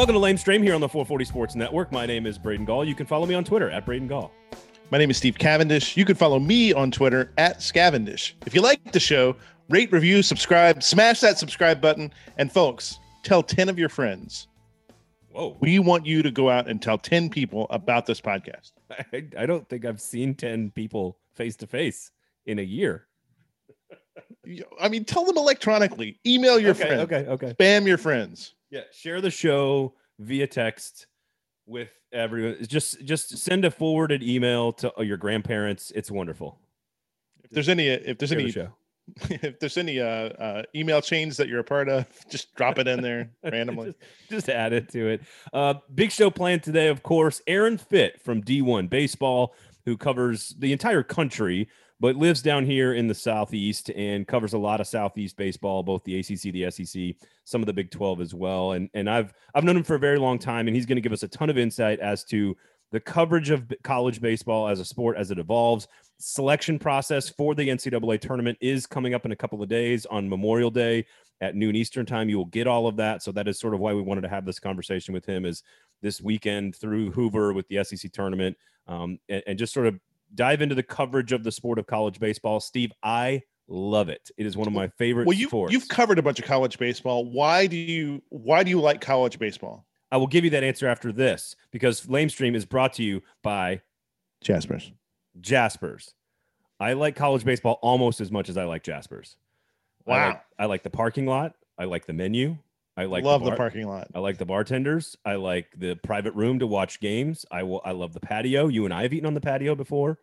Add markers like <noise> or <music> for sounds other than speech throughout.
Welcome to Lamestream here on the 440 Sports Network. My name is Braden Gall. You can follow me on Twitter at Braden Gall. My name is Steve Cavendish. You can follow me on Twitter at Scavendish. If you like the show, rate, review, subscribe, smash that subscribe button, and folks, tell 10 of your friends. Whoa. We want you to go out and tell 10 people about this podcast. <laughs> I, I don't think I've seen 10 people face to face in a year. <laughs> I mean, tell them electronically, email your okay, friends, okay, okay. spam your friends. Yeah, share the show via text with everyone. Just just send a forwarded email to your grandparents. It's wonderful. If there's any, if there's the any, show. <laughs> if there's any uh, uh, email chains that you're a part of, <laughs> just drop it in there <laughs> randomly. just, just add it to it. Uh, big show planned today, of course. Aaron Fitt from D1 Baseball, who covers the entire country, but lives down here in the Southeast and covers a lot of Southeast baseball, both the ACC, the SEC, some of the Big 12 as well. And and I've I've known him for a very long time, and he's going to give us a ton of insight as to the coverage of college baseball as a sport as it evolves. Selection process for the NCAA tournament is coming up in a couple of days on Memorial Day at noon Eastern time. You will get all of that. So that is sort of why we wanted to have this conversation with him is this weekend through Hoover with the SEC tournament um, and, and just sort of dive into the coverage of the sport of college baseball. Steve, I love it. It is one of my favorite Well, you sports. you've covered a bunch of college baseball. Why do you why do you like college baseball? I will give you that answer after this because Lamestream is brought to you by Jaspers. Jaspers. I like college baseball almost as much as I like Jaspers. I Wow. like, I like the parking lot. I like the menu. I like Love the bar- parking lot. I like the bartenders. I like the private room to watch games. I will. I love the patio. You and I have eaten on the patio before.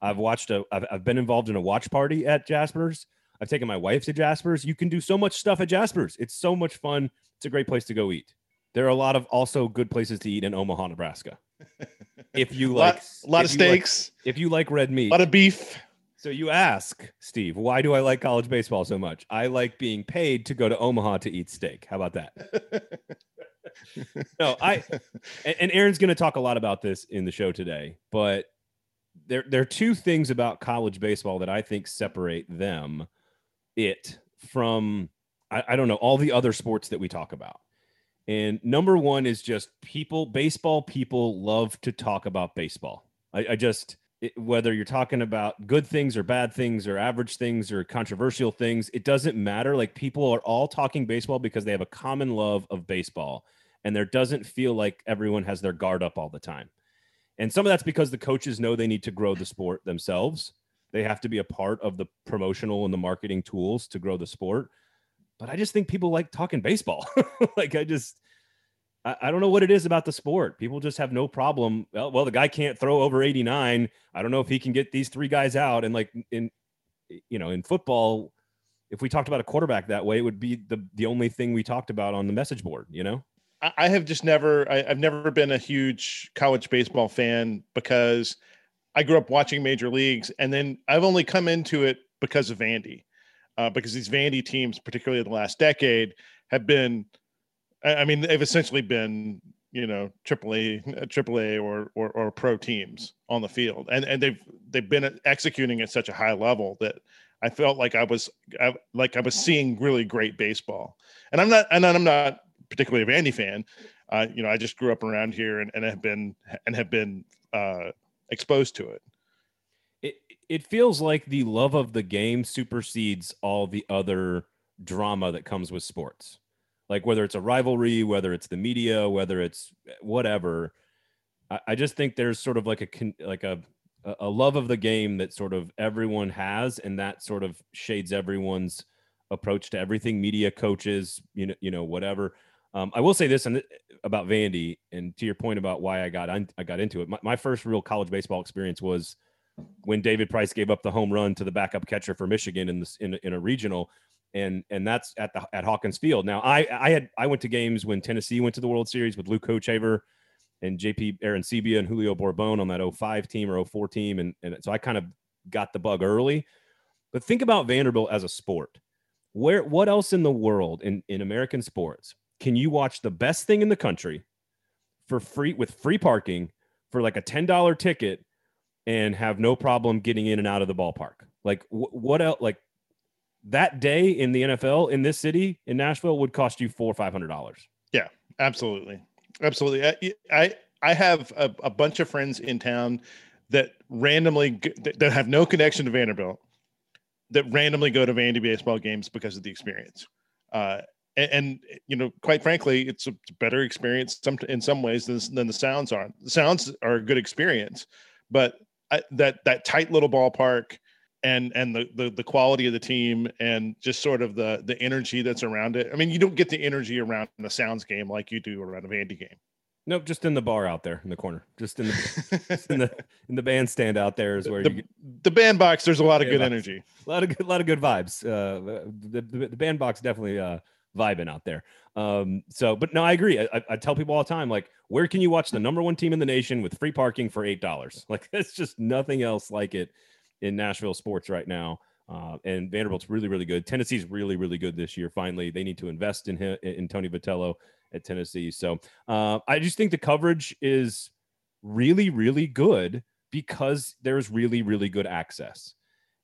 I've watched a. I've, I've been involved in a watch party at Jasper's. I've taken my wife to Jasper's. You can do so much stuff at Jasper's. It's so much fun. It's a great place to go eat. There are a lot of also good places to eat in Omaha, Nebraska. <laughs> If you lot, a lot of you like- steaks, if you like red meat, a lot of beef. So you ask, Steve, why do I like college baseball so much? I like being paid to go to Omaha to eat steak. How about that? no, I and, Aaron's going to talk a lot about this in the show today, but there there are two things about college baseball that I think separate them it from I, I don't know all the other sports that we talk about. And number one is just people, baseball people love to talk about baseball. I, I just it, whether you're talking about good things or bad things or average things or controversial things, it doesn't matter. Like people are all talking baseball because they have a common love of baseball, and there doesn't feel like everyone has their guard up all the time. And some of that's because the coaches know they need to grow the sport themselves. They have to be a part of the promotional and the marketing tools to grow the sport. But I just think people like talking baseball. <laughs> like I just I, I don't know what it is about the sport. People just have no problem. Well, well, the guy can't throw over 89. I don't know if he can get these three guys out. And like in you know, in football, if we talked about a quarterback that way, it would be the the only thing we talked about on the message board, you know? I, have just never. I, I've never been a huge college baseball fan because I grew up watching major leagues, and then I've only come into it because of Vandy, uh, because these Vandy teams, particularly in the last decade, have been. I I mean, they've essentially been, you know, AAA, AAA or, or or pro teams on the field, and and they've they've been executing at such a high level that I felt like I was I, like I was seeing really great baseball, and I'm not and I'm not particularly a Vandy fan. Uh, you know, I just grew up around here and, and have been and have been uh, exposed to it. it it feels like the love of the game supersedes all the other drama that comes with sports like whether it's a rivalry whether it's the media whether it's whatever i, I just think there's sort of like a like a a love of the game that sort of everyone has and that sort of shades everyone's approach to everything media coaches you know you know whatever. Um, i will say this and about vandy and to your point about why i got i got into it my, my first real college baseball experience was when David Price gave up the home run to the backup catcher for Michigan in this in, in a regional, and and that's at the at Hawkins Field. Now I I had I went to games when Tennessee went to the World Series with Luke Hochevar and JP Arencibia and Julio Borbon on that 05 team or 04 team, and and so I kind of got the bug early. But think about Vanderbilt as a sport. Where what else in the world in in American sports can you watch the best thing in the country for free with free parking for like a ten dollar ticket? and have no problem getting in and out of the ballpark. Like wh- what else? Like that day in the NFL in this city in Nashville would cost you four or five hundred dollars. Yeah, absolutely. Absolutely. I I, I have a, a, bunch of friends in town that randomly that have no connection to Vanderbilt that randomly go to Vandy baseball games because of the experience. Uh, and, and, you know, quite frankly, it's a better experience some in some ways than, than the sounds are. The sounds are a good experience, but I, that that tight little ballpark and and the, the the quality of the team and just sort of the the energy that's around it. I mean, you don't get the energy around the sounds game like you do around a Vandy game. Nope, just in the bar out there in the corner, just in the just in the <laughs> in the bandstand out there is where the, you get, the bandbox. There's a lot of good box. energy, a lot of good, a lot of good vibes. Uh, the, the, the bandbox definitely uh vibing out there. Um, so, but no, I agree. I, I, tell people all the time, like, where can you watch the number one team in the nation with free parking for eight dollars? Like, <laughs> there's just nothing else like it in Nashville sports right now. Uh, and Vanderbilt's really, really good. Tennessee's really, really good this year. Finally, they need to invest in him, in Tony Vitello at Tennessee. So uh, I just think the coverage is really, really good because there's really, really good access,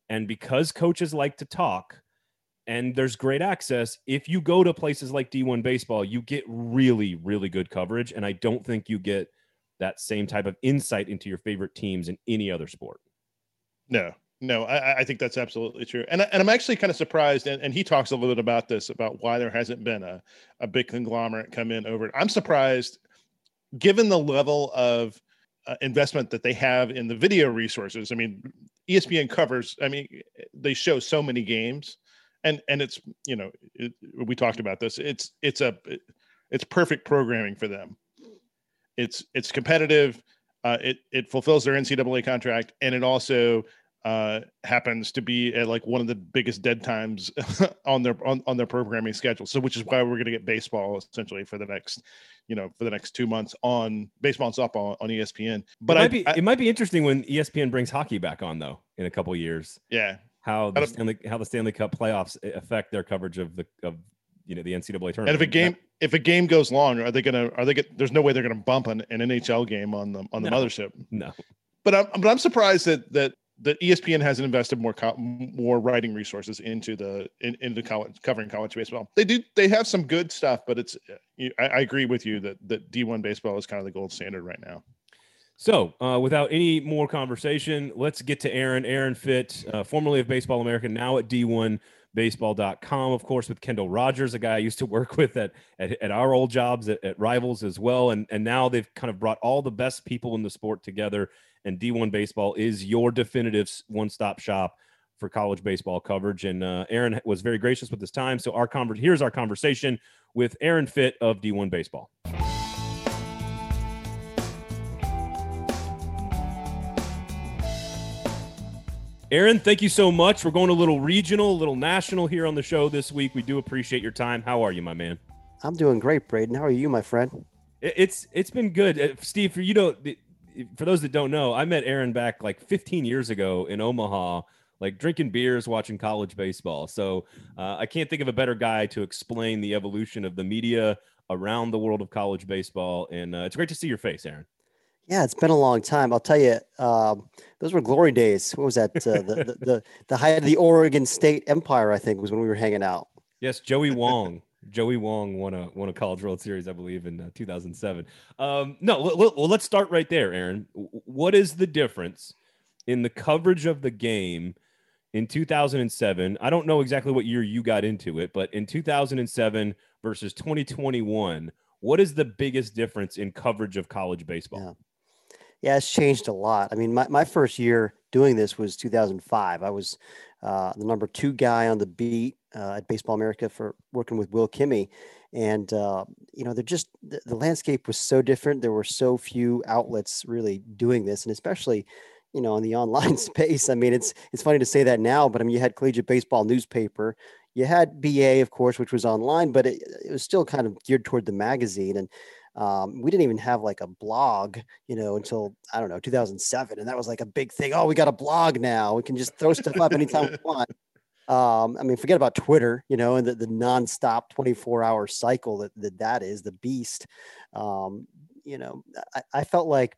and because coaches like to talk, and there's great access. If you go to places like D1 baseball, you get really, really good coverage, and I don't think you get that same type of insight into your favorite teams in any other sport. No, no, I, I, think that's absolutely true. And, and I'm actually kind of surprised. And, and he talks a little bit about this, about why there hasn't been a, a big conglomerate come in over it. I'm surprised given the level of uh, investment that they have in the video resources. I mean, ESPN covers, I mean, they show so many games and, and it's, you know, it, we talked about this. It's, it's a, it's perfect programming for them. It's, it's competitive. Uh, it, it fulfills their NCAA contract and it also uh, happens to be at like one of the biggest dead times <laughs> on their on, on their programming schedule. So which is why we're going to get baseball essentially for the next, you know, for the next two months on baseball and softball on ESPN. But it might, I, be, I, it might be interesting when ESPN brings hockey back on though in a couple years. Yeah, how the Stanley how the Stanley Cup playoffs affect their coverage of the of you know the NCAA tournament. And if a game if a game goes long, are they gonna are they get? There's no way they're gonna bump an, an NHL game on the on the no, mothership. No. But I'm but I'm surprised that that the ESPN hasn't invested more co- more writing resources into the in, into college covering college baseball. They do they have some good stuff, but it's I, I agree with you that that D1 baseball is kind of the gold standard right now. So, uh, without any more conversation, let's get to Aaron. Aaron Fitt, uh, formerly of Baseball America, now at D1Baseball.com, of course, with Kendall Rogers, a guy I used to <laughs> work with at at, at our old jobs at, at Rivals as well, and and now they've kind of brought all the best people in the sport together and D1 Baseball is your definitive one stop shop for college baseball coverage. And uh, Aaron was very gracious with his time. So our conver- here's our conversation with Aaron Fitt of D1 Baseball. Aaron, thank you so much. We're going a little regional, a little national here on the show this week. We do appreciate your time. How are you, my man? I'm doing great, Braden. How are you, my friend? It's it's been good, uh, Steve. For you know, for those that don't know, I met Aaron back like 15 years ago in Omaha, like drinking beers, watching college baseball. So uh, I can't think of a better guy to explain the evolution of the media around the world of college baseball. And uh, it's great to see your face, Aaron. Yeah, it's been a long time. I'll tell you, um, those were glory days. What was that? Uh, the, the, the the height of the Oregon State Empire, I think, was when we were hanging out. Yes, Joey Wong. Joey Wong won a won a College World Series, I believe, in uh, 2007. Um, no, well, well, let's start right there, Aaron. What is the difference in the coverage of the game in 2007? I don't know exactly what year you got into it, but in 2007 versus 2021, what is the biggest difference in coverage of college baseball? Yeah, yeah it's changed a lot. I mean, my, my first year doing this was 2005. I was uh, the number two guy on the beat uh, at Baseball America for working with Will Kimmey. And, uh, you know, they're just, the, the, landscape was so different. There were so few outlets really doing this. And especially, you know, in the <laughs> online space, I mean, it's, it's funny to say that now, but I mean, you had collegiate baseball newspaper, you had BA, of course, which was online, but it, it was still kind of geared toward the magazine. And, um, we didn't even have like a blog, you know, until I don't know 2007, and that was like a big thing. Oh, we got a blog now. We can just throw stuff up anytime we want. Um, I mean, forget about Twitter, you know, and the, the nonstop 24 hour cycle that, that that is the beast. Um, you know, I, I felt like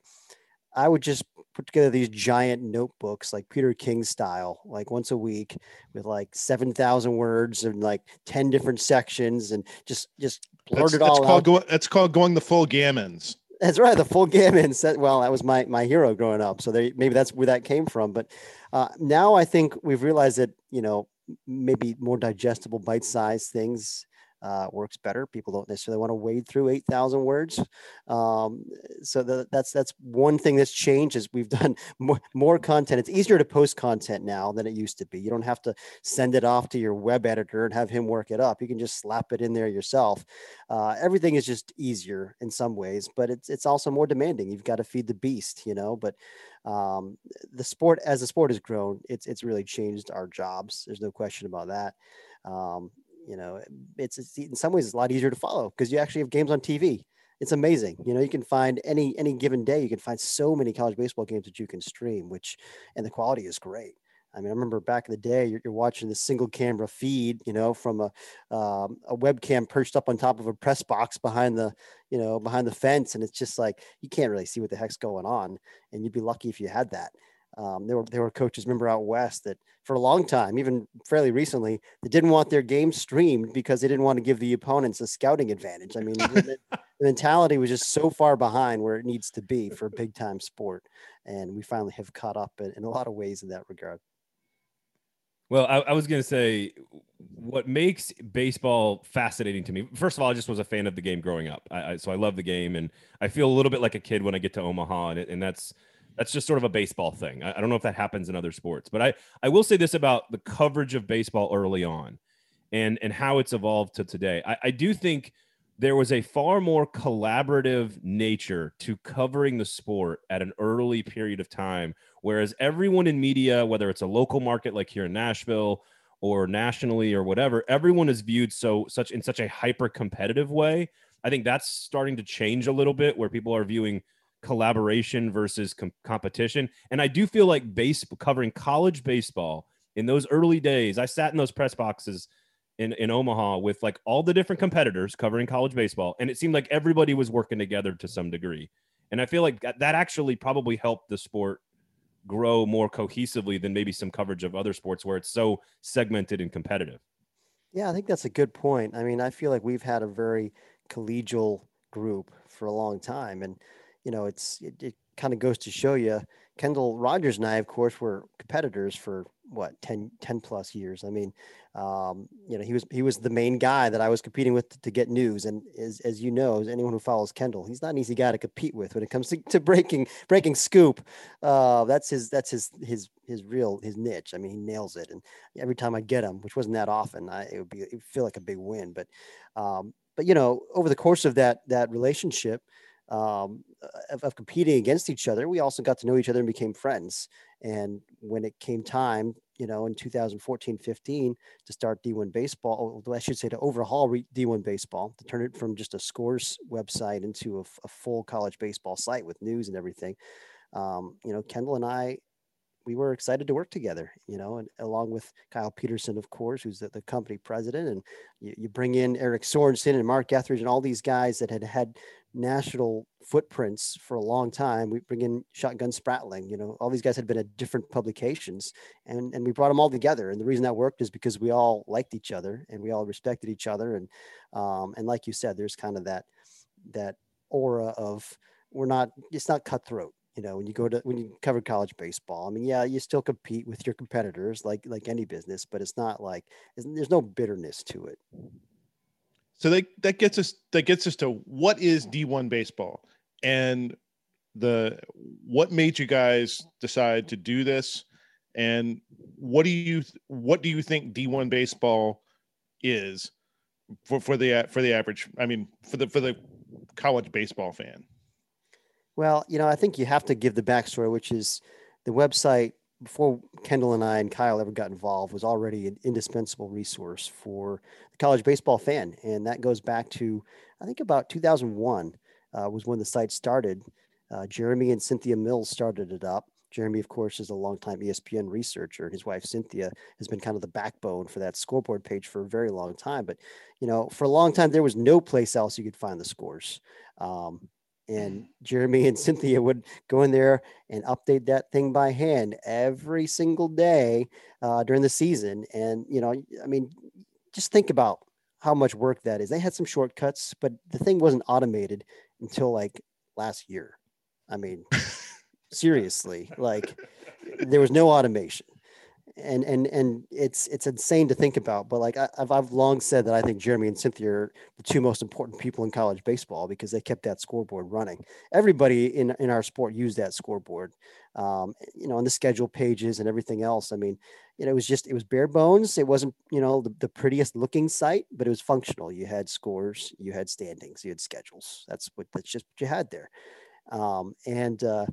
I would just put together these giant notebooks like Peter King style, like once a week with like 7,000 words and like 10 different sections and just, just blurt that's, it all that's called out. Go, that's called going the full gammons. That's right, the full gamut. Set, well, that was my my hero growing up, so they, maybe that's where that came from. But uh, now I think we've realized that you know maybe more digestible, bite-sized things uh, works better. People don't necessarily want to wade through 8,000 words. Um, so the, that's that's one thing that's changed is we've <laughs> done more, more content. It's easier to post content now than it used to be. You don't have to send it off to your web editor and have him work it up. You can just slap it in there yourself. Uh, everything is just easier in some ways, but it's it's also more demanding. You've got to feed the beast, you know. But um, the sport, as the sport has grown, it's it's really changed our jobs. There's no question about that. Um, you know, it's, it's in some ways it's a lot easier to follow because you actually have games on TV. It's amazing. You know, you can find any any given day, you can find so many college baseball games that you can stream, which and the quality is great. I mean, I remember back in the day, you're, you're watching the single camera feed, you know, from a um, a webcam perched up on top of a press box behind the, you know, behind the fence, and it's just like you can't really see what the heck's going on, and you'd be lucky if you had that. Um, there were there were coaches, remember out west, that for a long time, even fairly recently, that didn't want their game streamed because they didn't want to give the opponents a scouting advantage. I mean, the, the, <laughs> mentality was just so far behind where it needs to be for a big time sport, and we finally have caught up in, in a lot of ways in that regard. Well, I, I was going to say what makes baseball fascinating to me. First of all, I just was a fan of the game growing up, I, I, so I love the game, and I feel a little bit like a kid when I get to Omaha, and, and that's that's just sort of a baseball thing. I, I, don't know if that happens in other sports, but I, I will say this about the coverage of baseball early on and, and how it's evolved to today. I, I do think there was a far more collaborative nature to covering the sport at an early period of time. Whereas everyone in media, whether it's a local market like here in Nashville or nationally or whatever, everyone is viewed so such in such a hyper competitive way. I think that's starting to change a little bit where people are viewing collaboration versus com- competition. And I do feel like base covering college baseball in those early days, I sat in those press boxes in, in Omaha with like all the different competitors covering college baseball. And it seemed like everybody was working together to some degree. And I feel like that actually probably helped the sport grow more cohesively than maybe some coverage of other sports where it's so segmented and competitive. Yeah, I think that's a good point. I mean, I feel like we've had a very collegial group for a long time. And you know, it's it, it kind of goes to show you. Kendall Rogers and I, of course, were competitors for what 10, 10 plus years. I mean, um, you know, he was he was the main guy that I was competing with to, to, get news. And as, as you know, as anyone who follows Kendall, he's not an easy guy to compete with when it comes to, to breaking breaking scoop. Uh, that's his that's his his his real his niche. I mean, he nails it. And every time I get him, which wasn't that often, I it would be it would feel like a big win. But um, but you know, over the course of that that relationship um, of, of, competing against each other, we also got to know each other and became friends. And when it came time, you know, in 2014, 15 to start D1 baseball, I should say to overhaul D1 baseball, to turn it from just a scores website into a, a full college baseball site with news and everything. Um, you know, Kendall and I, we were excited to work together, you know, and along with Kyle Peterson, of course, who's the, the company president. And you, you bring in Eric Sorenson and Mark Etheridge and all these guys that had had national footprints for a long time. We bring in Shotgun Spratling, you know, all these guys had been at different publications and, and we brought them all together. And the reason that worked is because we all liked each other and we all respected each other. And, um, and like you said, there's kind of that, that aura of we're not, it's not cutthroat. You know, when you go to when you cover college baseball, I mean, yeah, you still compete with your competitors like like any business, but it's not like there's no bitterness to it. So that that gets us that gets us to what is D1 baseball and the what made you guys decide to do this and what do you what do you think D1 baseball is for for the for the average I mean for the for the college baseball fan? Well, you know, I think you have to give the backstory, which is the website before Kendall and I and Kyle ever got involved was already an indispensable resource for the college baseball fan. And that goes back to, I think about 2001 uh, was when the site started. Uh, Jeremy and Cynthia Mills started it up. Jeremy, of course, is a longtime ESPN researcher, and his wife Cynthia has been kind of the backbone for that scoreboard page for a very long time. But you know, for a long time, there was no place else you could find the scores. Um, and Jeremy and Cynthia would go in there and update that thing by hand every single day uh, during the season. And you know, I mean, just think about how much work that is. They had some shortcuts, but the thing wasn't automated until like last year. I mean, <laughs> seriously, like <laughs> there was no automation and and and it's it's insane to think about but like I, have I've long said that i think jeremy and cynthia are the two most important people in college baseball because they kept that scoreboard running. Everybody in in our sport used that scoreboard um, you know on the schedule pages and everything else. I mean you know it was just it was bare bones. It wasn't you know the, the prettiest looking site but it was functional. You had scores you had standings you had schedules. That's what that's just what you had there. Um, and uh,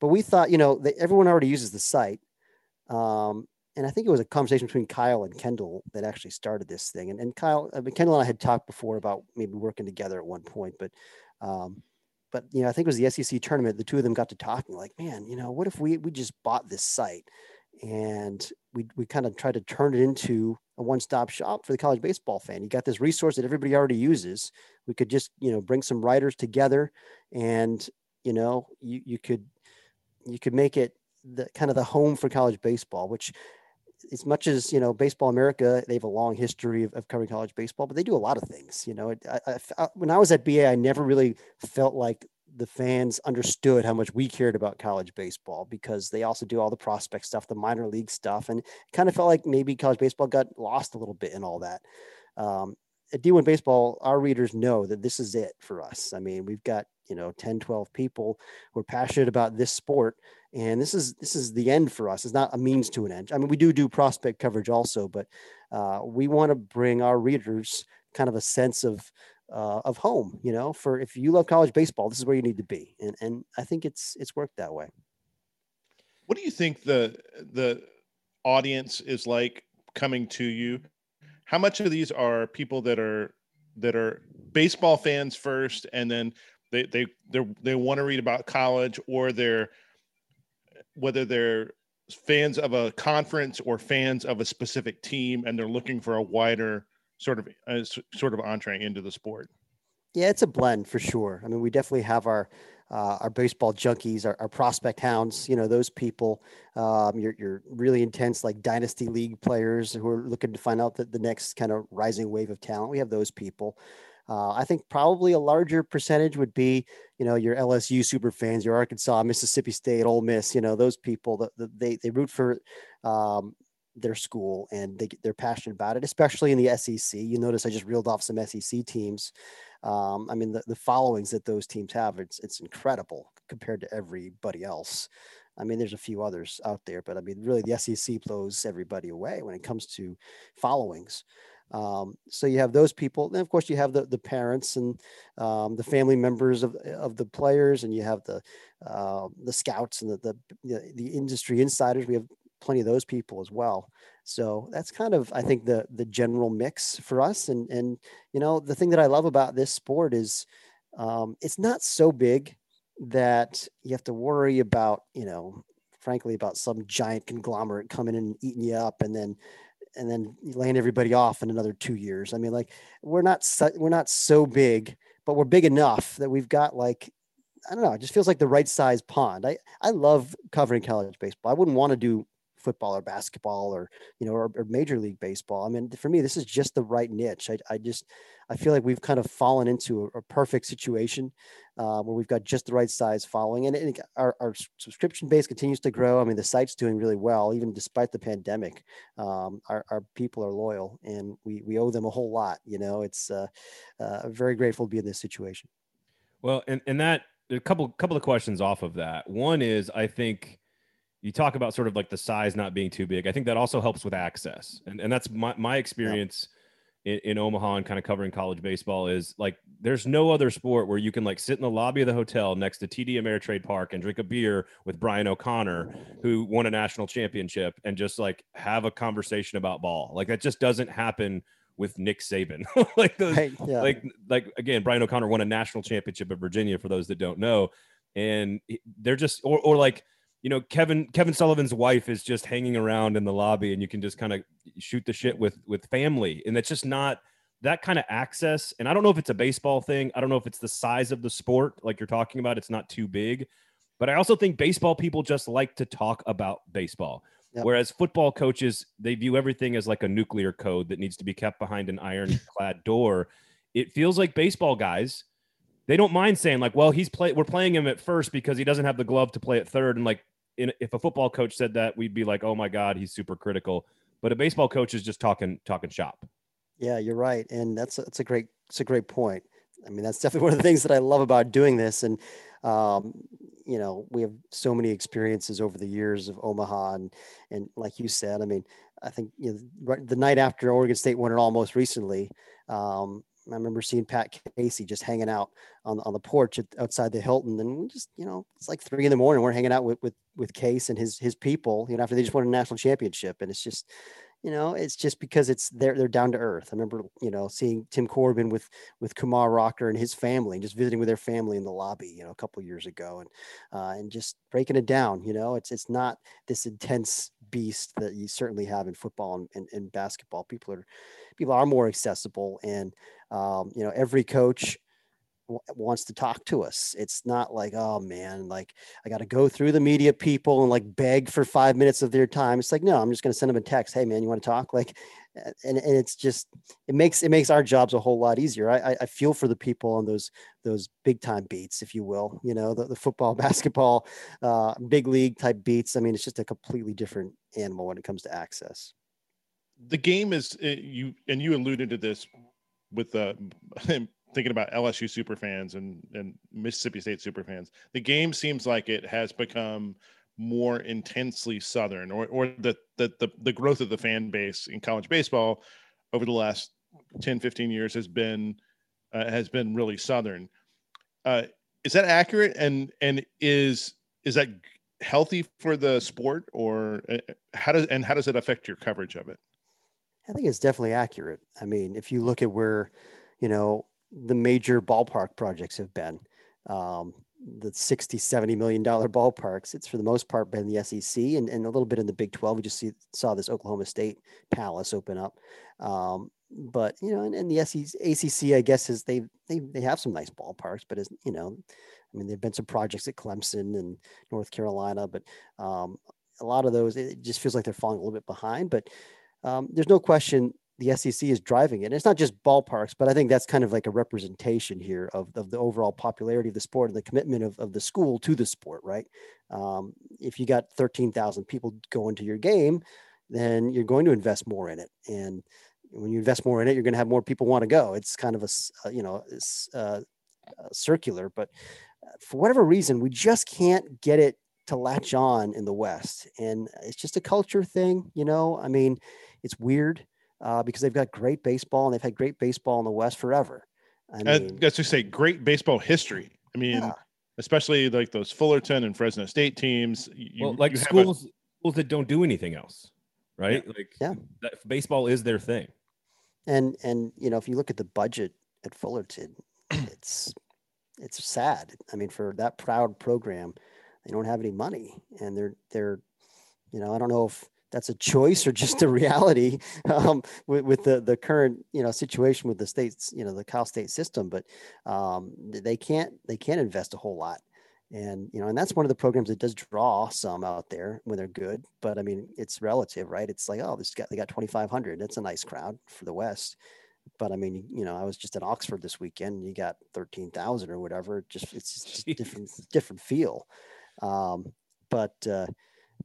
but we thought you know that everyone already uses the site um, and I think it was a conversation between Kyle and Kendall that actually started this thing. And, and Kyle, I mean, Kendall and I had talked before about maybe working together at one point, but, um, but you know, I think it was the SEC tournament. The two of them got to talking, like, man, you know, what if we we just bought this site and we we kind of tried to turn it into a one-stop shop for the college baseball fan. You got this resource that everybody already uses. We could just you know bring some writers together, and you know you you could you could make it the kind of the home for college baseball, which as much as you know baseball america they have a long history of, of covering college baseball but they do a lot of things you know I, I, when i was at ba i never really felt like the fans understood how much we cared about college baseball because they also do all the prospect stuff the minor league stuff and kind of felt like maybe college baseball got lost a little bit in all that. Um, at d1 baseball our readers know that this is it for us. I mean we've got you know 10 12 people who are passionate about this sport and this is this is the end for us. It's not a means to an end. I mean we do do prospect coverage also but uh, we want to bring our readers kind of a sense of uh, of home you know for if you love college baseball this is where you need to be. And and i think it's it's worked that way. What do you think the the audience is like coming to you? How much of these are people that are that are baseball fans first and then they they they they want to read about college or they're whether they're fans of a conference or fans of a specific team and they're looking for a wider sort of uh, sort of entree into the sport yeah it's a blend for sure i mean we definitely have our uh, our baseball junkies, our, our, prospect hounds, you know, those people, um, you're, really intense, like dynasty league players who are looking to find out the, the next kind of rising wave of talent. We have those people. Uh, I think probably a larger percentage would be, you know, your LSU super fans, your Arkansas, Mississippi State, Ole Miss, you know, those people that the, they, they root for um, their school and they, they're passionate about it, especially in the SEC. You notice I just reeled off some SEC teams. Um, I mean, the, the followings that those teams have, it's, it's incredible compared to everybody else. I mean, there's a few others out there, but I mean, really the SEC blows everybody away when it comes to followings. Um, so you have those people, and of course you have the the parents and um, the family members of of the players, and you have the uh, the scouts and the, the the industry insiders. We have plenty of those people as well. So that's kind of I think the the general mix for us. And and you know the thing that I love about this sport is um, it's not so big that you have to worry about you know frankly about some giant conglomerate coming in and eating you up and then and then laying everybody off in another two years. I mean, like we're not so, we're not so big, but we're big enough that we've got like I don't know. It just feels like the right size pond. I I love covering college baseball. I wouldn't want to do football or basketball or you know or, or, major league baseball i mean for me this is just the right niche i, I just i feel like we've kind of fallen into a, a perfect situation uh, where we've got just the right size following and it, our, our, subscription base continues to grow i mean the site's doing really well even despite the pandemic um, our, our, people are loyal and we, we owe them a whole lot you know it's uh, uh, very grateful to be in this situation. Well and, and that a couple couple of questions off of that. One is i think you talk about sort of like the size not being too big. I think that also helps with access. And, and that's my, my experience yeah. in, in Omaha and kind of covering college baseball is like, there's no other sport where you can like sit in the lobby of the hotel next to TD Ameritrade Park and drink a beer with Brian O'Connor, who won a national championship and just like have a conversation about ball. Like that just doesn't happen with Nick Saban. <laughs> like those, right, yeah. like, like again, Brian O'Connor won a national championship at Virginia for those that don't know. And they're just, or, or like, you know Kevin Kevin Sullivan's wife is just hanging around in the lobby and you can just kind of shoot the shit with with family and that's just not that kind of access, and I don't know if it's a baseball thing. I don't know if it's the size of the sport, like you're talking about. It's not too big, but I also think baseball people just like to talk about baseball. Yep. Whereas football coaches, they view everything as like a nuclear code that needs to be kept behind an ironclad <laughs> door. It feels like baseball guys, they don't mind saying like, "Well, he's play we're playing him at first because he doesn't have the glove to play at third. And like, in, if a football coach said that, we'd be like, "Oh my god, he's super critical." But a baseball coach is just talking talking shop. Yeah, you're right, and that's that's a great it's a great point. I mean, that's definitely <laughs> one of the things that I love about doing this, and um, you know, we have so many experiences over the years of Omaha, and and like you said, I mean, I think you know, right, the night after Oregon State won it all most recently, um, I remember seeing Pat Casey just hanging out on, on the porch at, outside the Hilton, and we just you know it's like three in the morning. We're hanging out with with with Case and his his people, you know, after they just won a national championship, and it's just you know, it's just because it's they're they're down to earth. I remember, you know, seeing Tim Corbin with with Kumar Rocker and his family, and just visiting with their family in the lobby, you know, a couple years ago, and uh, and just breaking it down. You know, it's it's not this intense beast that you certainly have in football and, and, and basketball. People are people are more accessible, and um, you know, every coach wants to talk to us. It's not like, oh man, like I got to go through the media people and like beg for five minutes of their time. It's like, no, I'm just going to send them a text. Hey man, you want to talk? Like, and, and it's just, it makes, it makes our jobs a whole lot easier. I, I feel for the people on those, those big time beats, if you will, you know, the, the football, <laughs> basketball, uh, big league type beats. I mean, it's just a completely different animal when it comes to access. The game is eh, you, and you alluded to this with the <laughs> thinking about LSU super fans and, and Mississippi State super fans, the game seems like it has become more intensely Southern or, or the, the, the, the growth of the fan base in college baseball over the last 10, 15 years has been, uh, has been really Southern. Uh, is that accurate? And, and is, is that healthy for the sport or uh, how does, and how does it affect your coverage of it? I think it's definitely accurate. I mean, if you look at where, you know, the major ballpark projects have been. Um, the 60, 70 million dollar ballparks. It's for the most part been the SEC and, and a little bit in the Big 12. We just see, saw this Oklahoma State Palace open up. Um, but you know, and, and the SEC, ACC, I guess, is they they they have some nice ballparks, but as you know, I mean, there've been some projects at Clemson and North Carolina, but um, a lot of those it just feels like they're falling a little bit behind. But um, there's no question the SEC is driving it. And it's not just ballparks, but I think that's kind of like a representation here of, of the overall popularity of the sport and the commitment of, of the school to the sport, right? Um, if you got 13,000 people going to your game, then you're going to invest more in it. And when you invest more in it, you're going to have more people want to go. It's kind of a, uh, you know, uh, uh, circular, but for whatever reason, we just can't get it to latch on in the West. And it's just a culture thing, you know, I mean, it's weird uh, because they've got great baseball and they've had great baseball in the West forever. I mean, that's to say great baseball history. I mean, yeah. especially like those Fullerton and Fresno State teams. You, well, like you schools, a, schools that don't do anything else, right? Yeah. Like, yeah, that, baseball is their thing. And and you know, if you look at the budget at Fullerton, it's it's sad. I mean, for that proud program, they don't have any money, and they're they're, you know, I don't know if that's a choice or just a reality um, with, with, the, the current you know situation with the states you know the Cal State system. But um, they can't they can't invest a whole lot, and you know and that's one of the programs that does draw some out there when they're good. But I mean it's relative, right? It's like oh this got they got twenty five hundred. That's a nice crowd for the West. But I mean, you know, I was just at Oxford this weekend. You got thirteen thousand or whatever. Just it's just <laughs> different different feel. Um, but uh,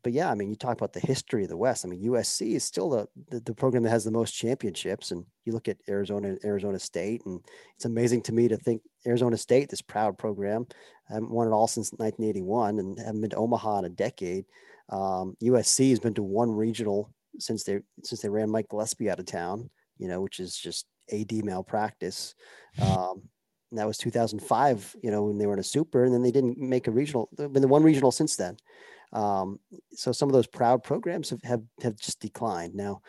but yeah, I mean, you talk about the history of the West. I mean, USC is still the, the, the program that has the most championships, and you look at Arizona, Arizona State, and it's amazing to me to think Arizona State, this proud program, haven't won it all since 1981, and haven't been to Omaha in a decade. Um, USC has been to one regional since they since they ran Mike Gillespie out of town, you know, which is just AD malpractice. Um, that was 2005, you know, when they were in a super, and then they didn't make a regional. Been the one regional since then. Um, so some of those proud programs have, have, have just declined. Now,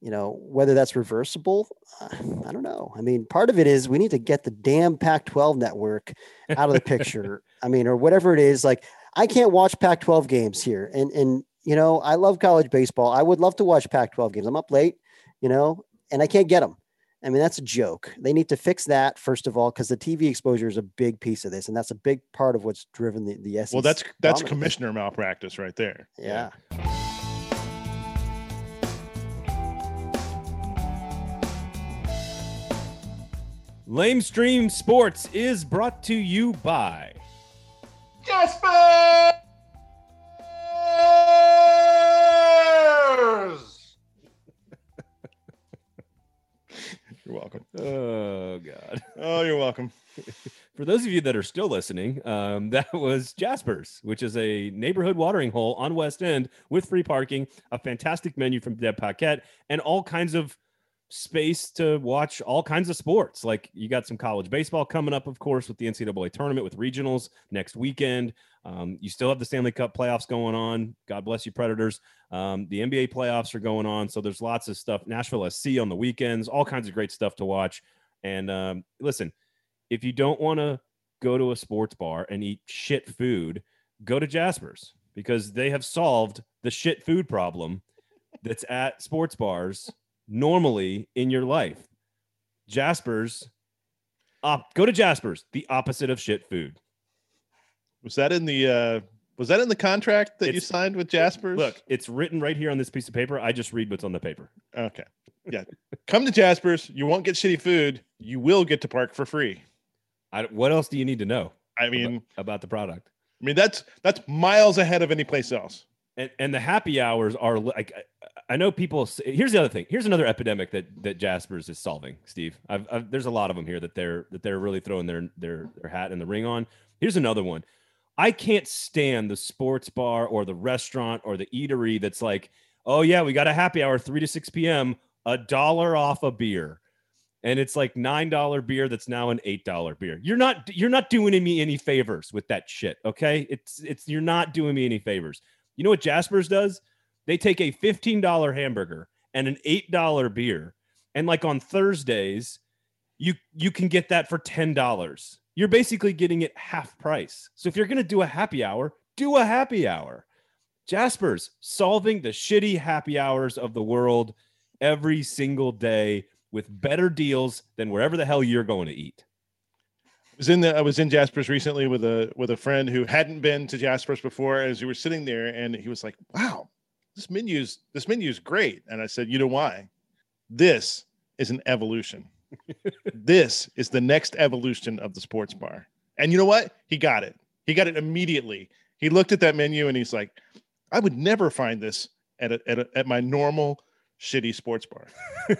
you know, whether that's reversible, uh, <sighs> I don't know. I mean, part of it is we need to get the damn Pac 12 network out of the picture. <laughs> I mean, or whatever it is. Like, I can't watch Pac 12 games here. And, and, you know, I love college baseball. I would love to watch Pac 12 games. I'm up late, you know, and I can't get them. I mean, that's a joke. They need to fix that first of all, because the TV exposure is a big piece of this, and that's a big part of what's driven the the SEC. Well, that's that's dominance. commissioner malpractice right there. Yeah. Lamestream Sports is brought to you by Jaspers. Welcome. Oh God. <laughs> Oh, you're welcome. For those of you that are still listening, um, that was Jasper's, which is a neighborhood watering hole on West End with free parking, a fantastic menu from Deb Paquette, and all kinds of space to watch all kinds of sports. Like you got some college baseball coming up, of course, with the NCAA tournament with regionals next weekend. Um, you still have the Stanley Cup playoffs going on. God bless you, Predators. Um, the NBA playoffs are going on. So there's lots of stuff. Nashville SC on the weekends, all kinds of great stuff to watch. And um, listen, if you don't want to go to a sports bar and eat shit food, go to Jasper's because they have solved the shit food problem that's at sports bars normally in your life. Jasper's, op- go to Jasper's, the opposite of shit food. Was that in the uh was that in the contract that you signed with Jaspers? Look, it's written right here on this piece of paper. I just read what's on the paper. Okay. Yeah. Come to Jaspers. You won't get shitty food. You will get to park for free. I, what else do you need to know I mean, about, about the product? I mean that's that's miles ahead of any place else. And and the happy hours are like I- know people. Say, here's the other thing. Here's another epidemic that that Jasper's is solving. Steve, I've, I've, there's a lot of them here that they're that they're really throwing their their their hat in the ring on. Here's another one. I can't stand the sports bar or the restaurant or the eatery that's like, oh yeah, we got a happy hour three to six p.m. a dollar off a beer. And it's like nine dollar beer that's now an eight dollar beer. You're not you're not doing me any favors with that shit. Okay, it's it's you're not doing me any favors. You know what Jasper's does? They take a $15 hamburger and an $8 beer. And like on Thursdays, you you can get that for $10. You're basically getting it half price. So if you're going to do a happy hour, do a happy hour. Jasper's solving the shitty happy hours of the world every single day with better deals than wherever the hell you're going to eat. I was in the I was in Jaspers recently with a with a friend who hadn't been to Jaspers before as we were sitting there and he was like, "Wow, this menu's this menu's great." And I said, "You know why? This is an evolution. <laughs> this is the next evolution of the sports bar." And you know what? He got it. He got it immediately. He looked at that menu and he's like, "I would never find this at a, at, a, at my normal shitty sports bar." <laughs>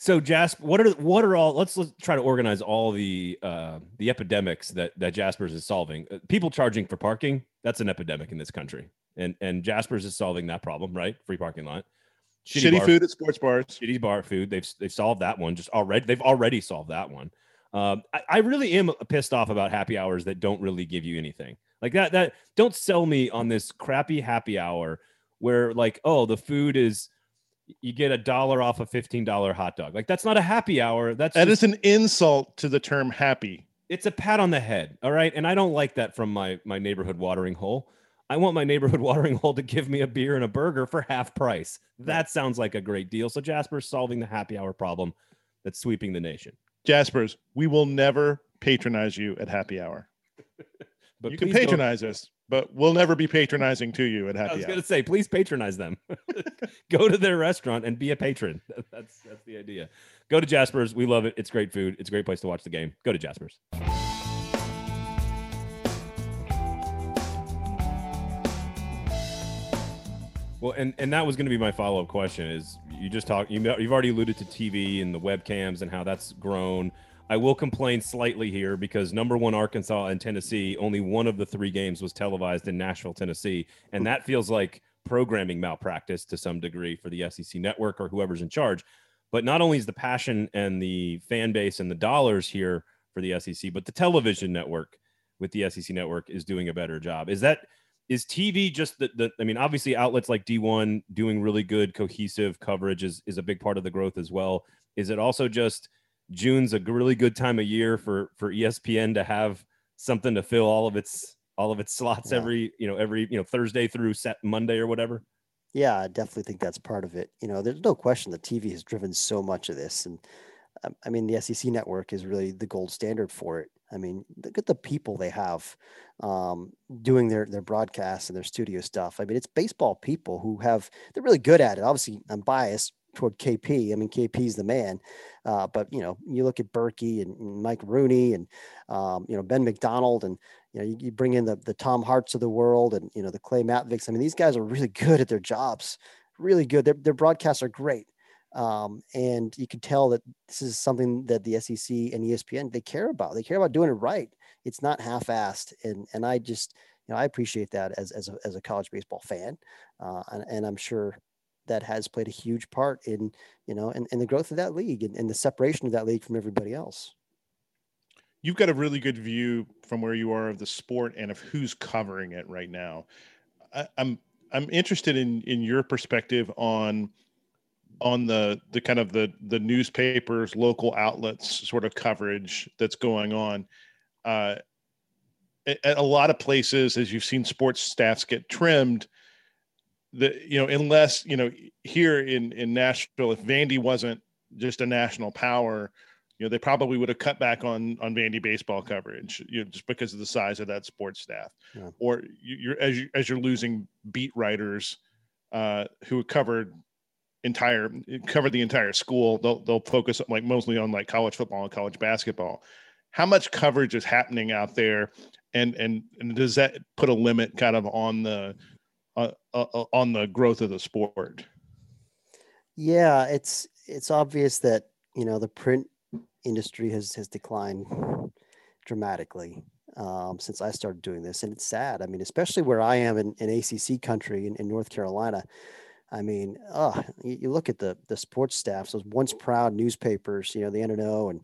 So Jasper, what are what are all? Let's, let's try to organize all the uh, the epidemics that that Jasper's is solving. Uh, People charging for parking, that's an epidemic in this country, and and Jasper's is solving that problem, right? Free parking lot, Shitty, bar- food at sports bars. shitty bar food. They've they've solved that one just already. They've already solved that one. Um, I, I really am pissed off about happy hours that don't really give you anything like that. That don't sell me on this crappy happy hour where like oh the food is you get a dollar off a fifteen dollar hot dog. Like that's not a happy hour. That's That just- is an insult to the term happy. it's a pat on the head. All right, and I don't like that from my my neighborhood watering hole. I want my neighborhood <laughs> watering hole to give me a beer and a burger for half price. That sounds like a great deal. So Jasper's solving the happy hour problem that's sweeping the nation. Jaspers, we will never patronize you at happy hour. <laughs> But you can patronize us, but we'll never be patronizing to you at Happy I was going to say, please patronize them. <laughs> Go to their restaurant and be a patron. <laughs> That's that's the idea. Go to Jasper's. We love it. It's great food. It's a great place to watch the game. Go to Jasper's. Well, and and that was going to be my follow up question. Is you just talk you you've already alluded to TV and the webcams and how that's grown. I will complain slightly here because number one Arkansas and Tennessee, only one of the three games was televised in Nashville, Tennessee, and that feels like programming malpractice to some degree for the SEC network or whoever's in charge. But not only is the passion and the fan base and the dollars here for the SEC, but the television network with the SEC network is doing a better job. Is that is TV just the, the I mean, obviously outlets like D1 doing really good cohesive coverage is is a big part of the growth as well. Is it also just June's a really good time of year for for ESPN to have something to fill all of its all of its slots Yeah. every you know every you know Thursday through set Monday or whatever. Yeah, I definitely think that's part of it. You know, there's no question that TV has driven so much of this, and um, I mean, the SEC network is really the gold standard for it. I mean, look at the people they have um, doing their their broadcasts and their studio stuff. I mean, it's baseball people who have they're really good at it. Obviously, I'm biased toward KP. I mean, KP's the man, uh, but you know, you look at Berkey and, Mike Rooney and um, you know Ben McDonald and you know you, you, bring in the the Tom Harts of the world and you know the Clay Matvicks. I mean, these guys are really <laughs> good at their jobs, really good. Their their broadcasts are great. Um, and you can tell that this is something that the SEC and ESPN they care about. They care about doing it right. It's not half-assed, and and I just you know I appreciate that as as a, as a college baseball fan, uh, and, and I'm sure that has played a huge part in you know in the growth of that league and, and the separation of that league from everybody else. You've got a really good view from where you are of the sport and of who's covering it right now. I, I'm I'm interested in in your perspective on on the the kind of the the newspapers local outlets sort of coverage that's going on uh at a lot of places as you've seen sports staffs get trimmed the you know unless you know here in in nashville if vandy wasn't just a national power you know they probably would have cut back on on vandy baseball coverage you know just because of the size of that sports staff yeah. or you're as you as you're losing beat writers uh who covered entire cover the entire school. They'll they'll focus like mostly on like college football and college basketball. How much coverage is happening out there, and and, and does that put a limit kind of on the uh, uh, uh on the growth of the sport? Yeah, it's it's obvious that you know the print industry has has declined dramatically um, since I started doing this, and it's sad. I mean, especially where I am in, in ACC country in, in North Carolina I mean, oh, you, you, look at the the sports staffs, those once proud newspapers, you know, the N&O and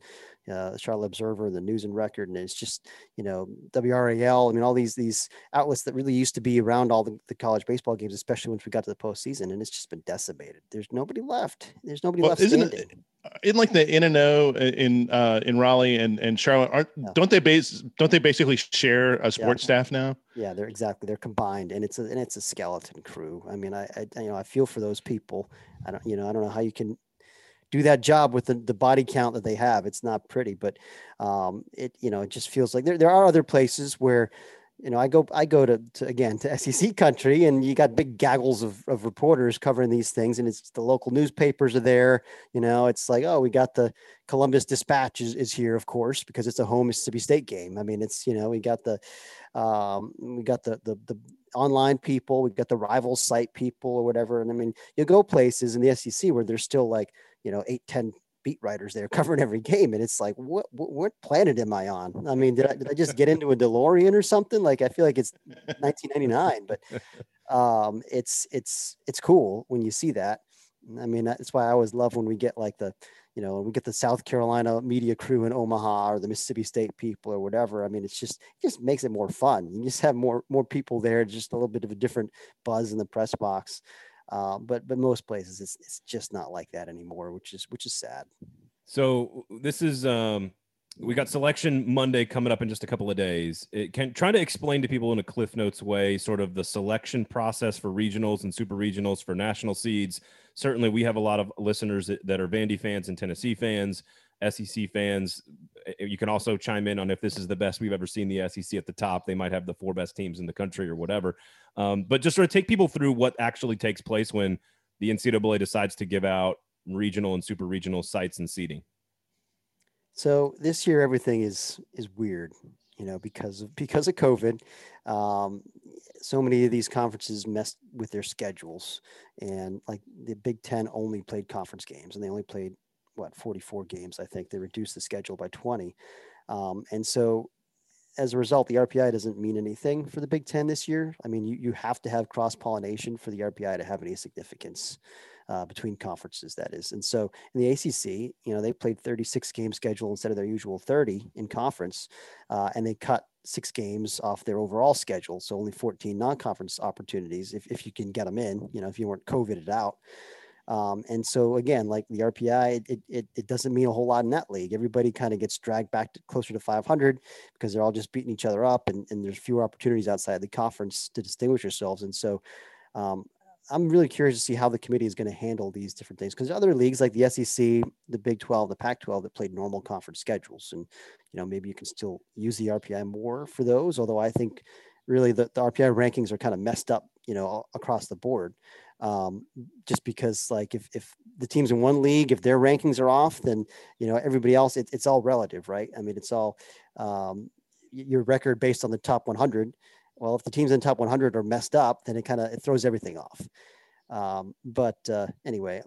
uh, the Charlotte Observer and the News and Record, and it's just you know WRAL. I mean, all these these outlets that really used to be around all the, the college baseball games, especially once we got to the postseason, and it's just been decimated. There's nobody left. There's nobody well, left isn't standing. It, in like the N&O in uh, in Raleigh and and Charlotte, aren't yeah. don't they base don't they basically share a sports yeah. staff now? Yeah, they're exactly they're combined, and it's a and it's a skeleton crew. I mean, I, I you know I feel for those people. I don't you know I don't know how you can do that job with the, the body count that they have. It's not pretty, but um, it you know it just feels like there there are other places where you know, I go, I go to, to, again to <laughs> SEC country, and you got big gaggles of, of reporters covering these things, and it's the local newspapers are there. You know, it's like, oh, we got the Columbus Dispatch is, is here, of course, because it's a home Mississippi State game. I mean, it's you know, we got the, um, we got the the the online people, we've got the rival site people or whatever, and I mean, you go places in the SEC where there's still like you know eight, ten beat writers there <laughs> covering every game, and it's like, what what planet am I on? I mean, did I did I just get into a DeLorean or something? Like, I feel like it's 1999, but <laughs> um, it's it's it's cool when you see that. I mean, that's why I always love when we get like the you know, we get the South Carolina media crew in Omaha or the Mississippi State people or whatever. I mean, it's just it just makes it more fun. You just have more more people there, just a little bit of a different buzz in the press box. Uh, but but most places it's it's just not like that anymore, which is which is sad. So this is um we got selection Monday coming up in just a couple of days. It can try to explain to people in a Cliff Notes way, sort of the selection process for regionals and super regionals for national seeds. Certainly, we have a lot of listeners that, that are Vandy fans and Tennessee fans, SEC fans. You can also chime in on if this is the best we've ever seen the SEC at the top. They might have the four best teams in the country or whatever. Um, but just sort of take people through what actually takes place when the NCAA decides to give out regional and super regional sites and seating. So this year everything is is weird, you know, because of because of COVID. Um, so many of these conferences messed with their schedules, and like the Big Ten only played conference games, and they only played what 44 games. I think they reduced the schedule by 20, um, and so as a result, the RPI doesn't mean anything for the Big Ten this year. I mean, you, you have to have cross pollination for the RPI to have any significance uh, between conferences, that is. And so in the ACC, you know, they played 36 game schedule instead of their usual 30 in conference, uh, and they cut six games off their overall schedule. So only 14 non conference opportunities if, if you can get them in, you know, if you weren't COVIDed out. Um, and so again, like the RPI, it, it, it doesn't mean a whole lot in that league. Everybody kind of gets dragged back to closer to 500 because they're all just beating each other up and, and there's fewer opportunities outside the conference to distinguish yourselves. And so um, I'm really curious to see how the committee is going to handle these different things because other leagues like the SEC, the Big 12, the Pac 12 that played normal conference schedules. And, you know, maybe you can still use the RPI more for those. Although I think really the, the RPI rankings are kind of messed up, you know, across the board. Um, just because like if, if the teams in one league, if their rankings are off, then, you know, everybody else, it, it's all relative, right? I mean, it's all um, your record based on the top 100 well, if the teams in top 100 are messed up, then it kind of it throws everything off. Um, but uh, anyway,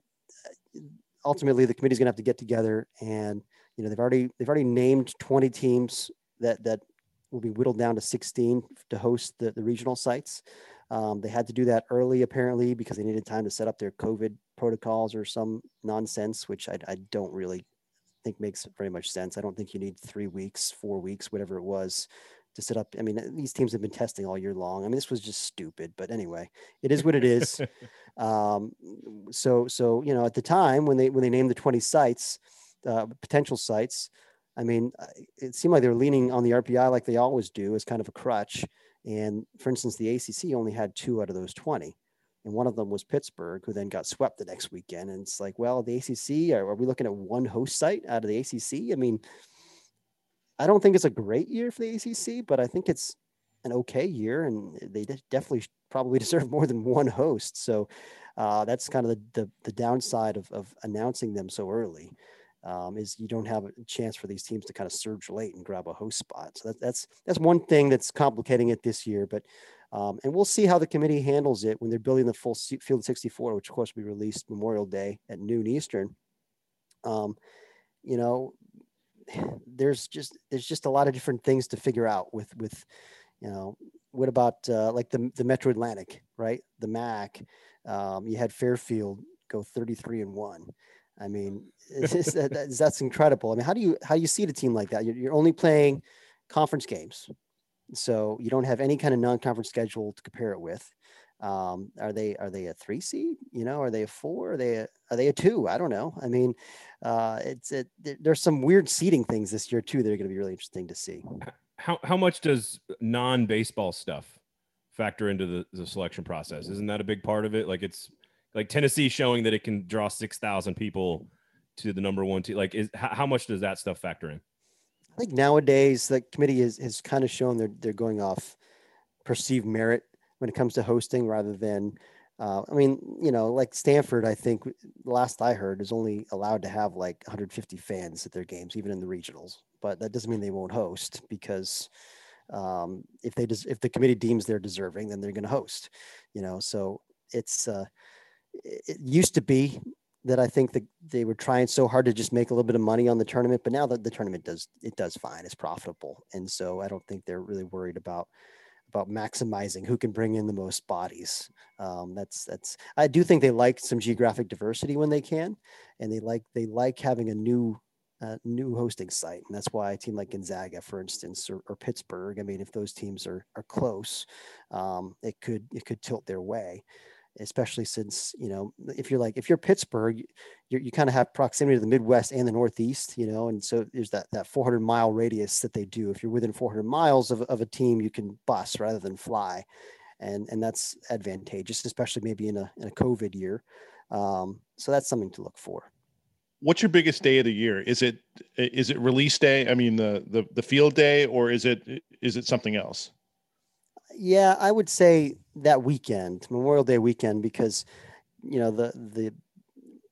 ultimately the committee's going to have to get together, and you know they've already they've already named 20 teams that that will be whittled down to 16 to host the, the regional sites. Um, they had to do that early, apparently, because they needed time to set up their COVID protocols or some nonsense, which I, I don't really think makes very much sense. I don't think you need three weeks, four weeks, whatever it was, to set up. I mean, these teams have been testing all year long. I mean, this was just stupid, but anyway, it is what it is. <laughs> um, so, so you know, at the time when they when they named the 20 sites, uh, potential sites, I mean, it seemed like they were leaning on the RPI like they always do as kind of a crutch. And for instance, the ACC only had two out of those 20. And one of them was Pittsburgh, who then got swept the next weekend. And it's like, well, the ACC, are, are we looking at one host site out of the ACC? I mean, I don't think it's a great year for the ACC, but I think it's an okay year, and they definitely probably <laughs> deserve more than one host. So uh, that's kind of the, the, the downside of, of announcing them so early. Um, is you don't have a chance for these teams to kind of surge late and grab a host spot. So that, that's that's one thing that's complicating it this year. But um, and we'll see how the committee handles it when they're building the full field 64, which of course will be released Memorial Day at noon Eastern. Um, you know, there's just there's just a lot of different things to figure out with with you know what about uh, like the the Metro Atlantic right? The MAC um, you had Fairfield go 33 and one. I mean <laughs> that, that's incredible. I mean how do you how do you see a team like that? You're, you're only playing conference games. So you don't have any kind of non-conference schedule to compare it with um, are they are they a three seed? You know, are they a four? Are they a, are they a two? I don't know. I mean, uh, it's it, there's some weird seeding things this year too that are going to be really interesting to see. How how much does non baseball stuff factor into the, the selection process? Isn't that a big part of it? Like it's like Tennessee showing that it can draw six thousand people to the number one team. Like, is how, how much does that stuff factor in? I think nowadays the committee has, has kind of shown they're they're going off perceived merit when it comes to hosting rather than uh, I mean, you know, like Stanford, I think last I heard is only allowed to have like 150 fans at their games, even in the regionals. But that doesn't mean they won't host because um, if they des- if the committee deems they're deserving, then they're going to host. You know, so it's uh, it used to be that I think that they were trying so hard to just make a little bit of money on the tournament, but now that the tournament does it does fine, it's profitable, and so I don't think they're really worried about about maximizing who can bring in the most bodies. Um, that's that's. I do think they like some geographic diversity when they can, and they like they like having a new uh, new hosting site, and that's why a team like Gonzaga, for instance, or, or Pittsburgh. I mean, if those teams are are close, um, it could it could tilt their way especially since you know if you're like if you're Pittsburgh, you you kind of have proximity to the Midwest and the Northeast, you know, and so there's that that 400 mile radius that they do. If you're within 400 miles of, of a team, you can bus rather than fly, and and that's advantageous, especially maybe in a in a COVID year. Um, so that's something to look for. What's your biggest day of the year? Is it is it release day? I mean the the the field day, or is it is it something else? yeah, I would say that weekend, Memorial Day weekend, because you know the the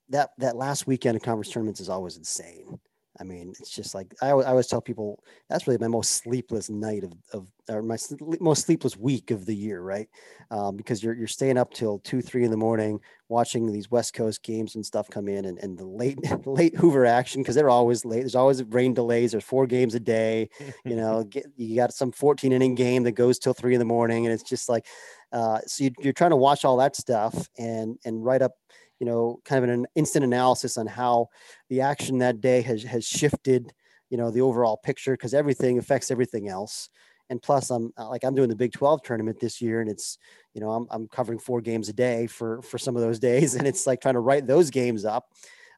that that last weekend of conference tournaments is always insane. I mean, it's just like I, I always tell people that's really my most sleepless night of, of or my most sleepless week of the year, right? Um, because you're you're staying up till two, three in the morning watching these West Coast games and stuff come in, and, and the late <laughs> late Hoover action because they're always late. There's always rain delays. There's four games a day. You know, <laughs> get, you got some 14 inning game that goes till three in the morning, and it's just like, uh, so you, you're trying to watch all that stuff and and write up you know, kind of an instant analysis on how the action that day has has shifted, you know, the overall picture because everything affects everything else. And plus, I'm uh, like I'm doing the Big 12 tournament this year, and it's you know I'm I'm covering four games a day for for some of those days, <laughs> and it's like trying to write those games up.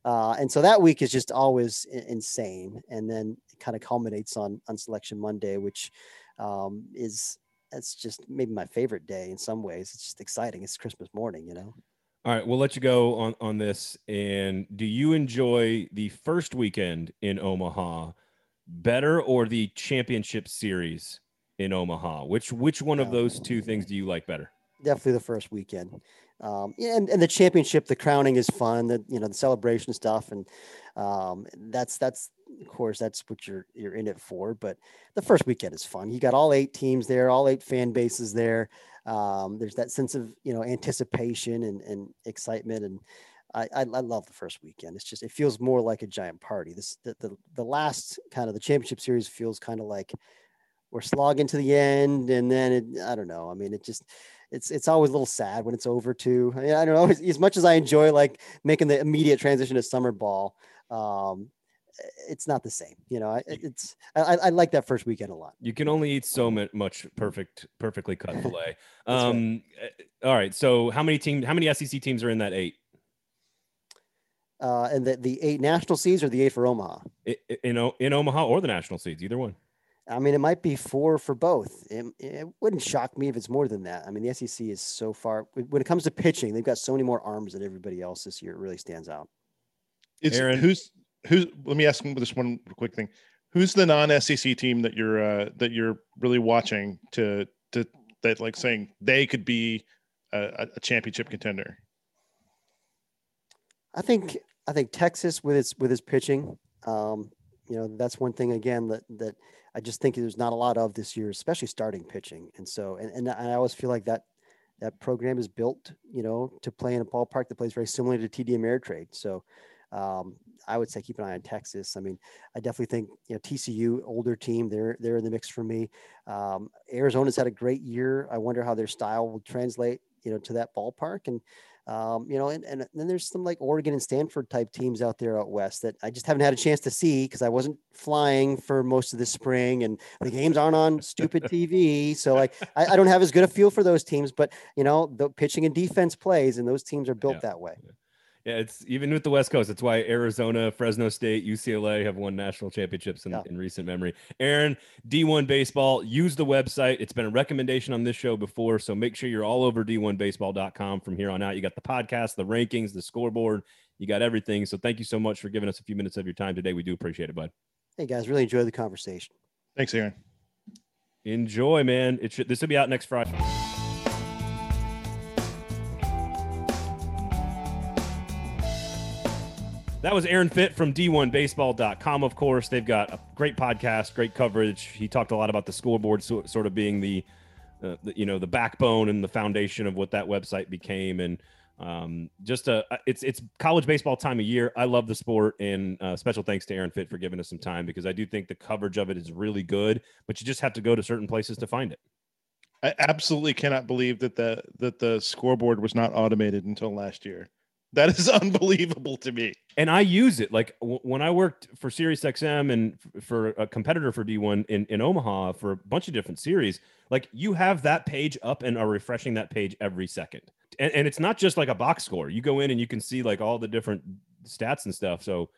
Uh, and so that week is just always insane, and then it kind of culminates on on Selection Monday, which um, is that's just maybe my favorite day in some ways. It's just exciting. It's Christmas morning, you know. All right, we'll let you go on on this. And do you enjoy the first weekend in Omaha better or the championship series in Omaha? Which which one of those two things do you like better? Definitely the first weekend. Um, and, and the championship, the crowning is fun. The you know the celebration stuff, and um, that's that's of course that's what you're you're in it for. But the first weekend is fun. You got all eight teams there, all eight fan bases there. Um, there's that sense of you know anticipation and, and excitement, and I, I, I love the first weekend. It's just it feels more like a giant party. This the the, the last kind of the championship series feels kind of like we're slogging to the end, and then it, I don't know. I mean, it just it's it's always a little sad when it's over too. I, mean, I don't know. As, as, much as I enjoy like making the immediate transition to summer ball, um, it's not the same. You know, it's I, I, like that first weekend a lot. You can only eat so much perfect, perfectly cut filet. <laughs> um, right. Eh, all right. So how many teams? How many SEC teams are in that eight? Uh, and the the eight national seeds or the eight for Omaha? In, in, in Omaha or the national seeds, either one. I mean, it might be four for both. It, it, wouldn't shock me if it's more than that. I mean, the SEC is so far when it comes to pitching, they've got so many more arms than everybody else this year. It really stands out. It's Aaron, who's who's. Let me ask this one quick thing. Who's the non-SEC team that you're uh, that you're really watching to to that like saying they could be a, a championship contender? I think I think Texas with its with its pitching. Um, you know, that's one thing again that that I just think there's not a lot of this year, especially starting pitching. And so, and, and I always feel like that that program is built, you know, to play in a ballpark that plays very similar to TD Ameritrade. So um, I would say keep an eye on Texas. I mean, I definitely think you know TCU, older team, they're they're in the mix for me. Um, Arizona's had a great year. I wonder how their style will translate, you know, to that ballpark. And um, you know, and, and then there's some like Oregon and Stanford type teams out there out west that I just haven't had a chance to see because I wasn't flying for most of the spring and the games aren't on stupid TV. So like <laughs> I, I, don't have as good a feel for those teams, but you know, the pitching and defense plays and those teams are built yeah. that way. Yeah. Yeah, it's even with the West Coast. That's why Arizona, Fresno State, UCLA have won national championships in, yeah. in recent memory. Aaron, D1 Baseball, use the website. It's been a recommendation on this show before. So make sure you're all over D1Baseball.com from here on out. You got the podcast, the rankings, the scoreboard, you got everything. So thank you so much for giving us a few minutes of your time today. We do appreciate it, bud. Hey, guys, really enjoyed the conversation. Thanks, Aaron. Enjoy, man. It should, this will be out next Friday. That was Aaron Fitt from D1Baseball.com, of course. They've got a great podcast, great coverage. He talked a lot about the scoreboard so, sort of being the, uh, the, you know, the backbone and the foundation of what that website became. And um, just a, it's, it's college baseball time of year. I love the sport and uh, special thanks to Aaron Fitt for giving us some time because I do think the coverage of it is really good, but you just have to go to certain places to find it. I absolutely cannot believe that the, that the scoreboard was not automated until last year. That is <laughs> unbelievable to me. And I use it like w- when I worked for Sirius XM and f- for a competitor for D1 in, in Omaha for a bunch of different series. Like you have that page up and are refreshing that page every second. And, and it's not just like a box score. You go in and you can see like all the different stats and stuff. So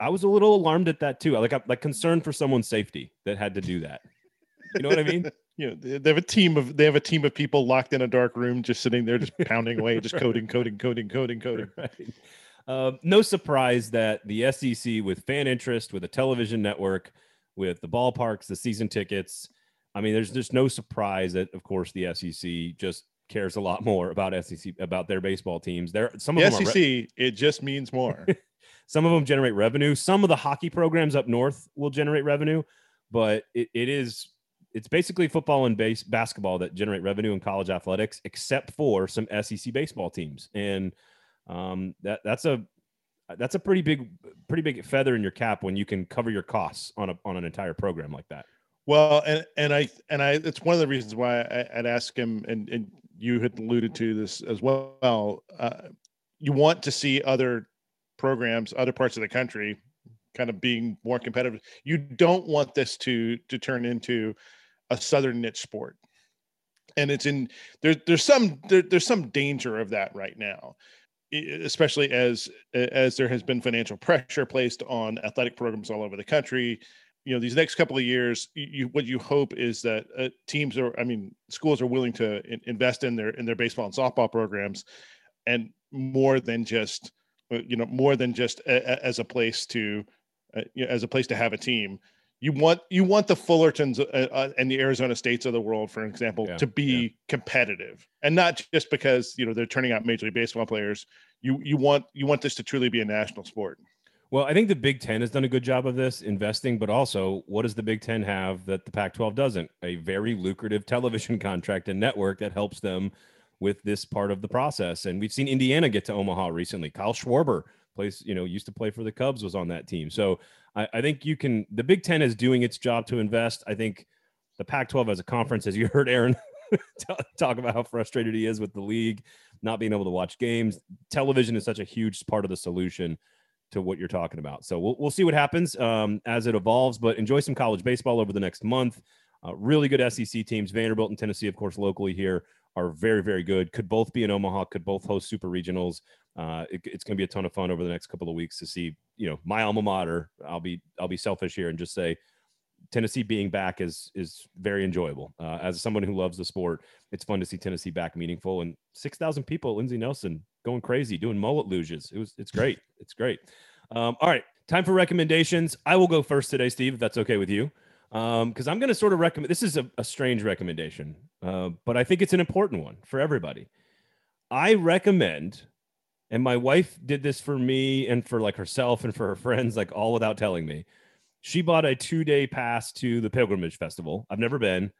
I was a little alarmed at that too. Like, I'm like concerned for someone's safety that had to do that. You know what I mean? <laughs> you know they have a team of they have a team of people locked in a dark room just sitting there just <laughs> pounding away just coding coding coding coding coding. Right. uh, no surprise that the sec with fan interest with a television network with the ballparks the season tickets i mean there's just no surprise that of course the sec just cares a lot more about sec about their baseball teams. There some the of them sec re- it just means more. <laughs> Some of them generate revenue. Some of the hockey programs up north will generate revenue but it, it is it's basically football and base basketball that generate revenue in college athletics, except for some SEC baseball teams, and um, that that's a that's a pretty big pretty big feather in your cap when you can cover your costs on a on an entire program like that. Well, and and I and I it's one of the reasons why I, would ask him, and and you had alluded to this as well. Uh, you want to see other programs, other parts of the country, kind of being more competitive. You don't want this to to turn into a southern niche sport. And it's in there, there's some there, there's some danger of that right now especially as as there has been financial pressure placed on athletic programs all over the country. You know these next couple of years you, what you hope is that uh, teams are i mean schools are willing to in, invest in their in their baseball and softball programs and more than just uh, you know more than just a, a, as a place to uh, you know, as a place to have a team you want you want the fullertons uh, uh, and the arizona states of the world for example yeah, to be yeah. competitive and not just because you know they're turning out major league baseball players you you want you want this to truly be a national sport well, I think the Big Ten has done a good job of this investing, but also what does the Big Ten have that the Pac 12 doesn't? A very lucrative television <laughs> contract and network that helps them with this part of the process. And we've seen Indiana get to Omaha recently. Kyle Schwarber plays, you know, used to play for the Cubs, was on that team. So I, I think you can, the Big Ten is doing its job to invest. I think the Pac 12 as a conference, as you heard Aaron <laughs> talk about how frustrated he is with the league, not being able to watch games. Television is such a huge part of the solution to what you're talking about. So we'll, we'll see what happens um, as it evolves, but enjoy some college baseball over the next month. Uh, really good SEC teams. Vanderbilt and Tennessee, of course, locally here are very, very good. Could both be in Omaha, could both host super regionals. Uh, it, it's going to be a ton of fun over the next couple of weeks to see, you know, my alma mater. I'll be, I'll be selfish here and just say Tennessee being back is, is very enjoyable. Uh, as someone who loves the sport, it's fun to see Tennessee back meaningful and 6,000 people, Lindsey Nelson going crazy, doing mullet luges. It was it's great. It's great. Um, all right, time for recommendations. I will go first today, Steve, if that's okay with you. Because um, I'm going to sort of recommend this is a, a strange recommendation, uh, but I think it's an important one for everybody. I recommend, and my wife did this for me and for like herself and for her friends, like all without telling me. She bought a two day pass to the Pilgrimage Festival. I've never been.